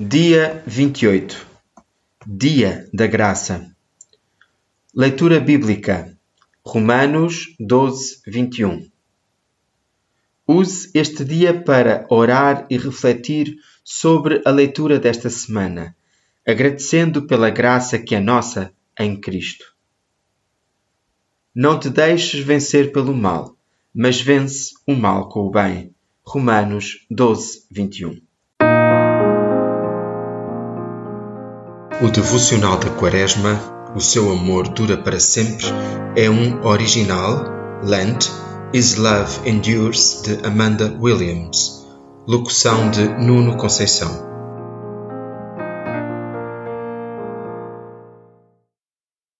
Dia 28 Dia da Graça. Leitura Bíblica. Romanos 12, 21 Use este dia para orar e refletir sobre a leitura desta semana, agradecendo pela graça que é nossa em Cristo. Não te deixes vencer pelo mal, mas vence o mal com o bem. Romanos 12, 21 O devocional da Quaresma, O seu amor dura para sempre, é um original, Lent, Is Love Endures, de Amanda Williams, locução de Nuno Conceição.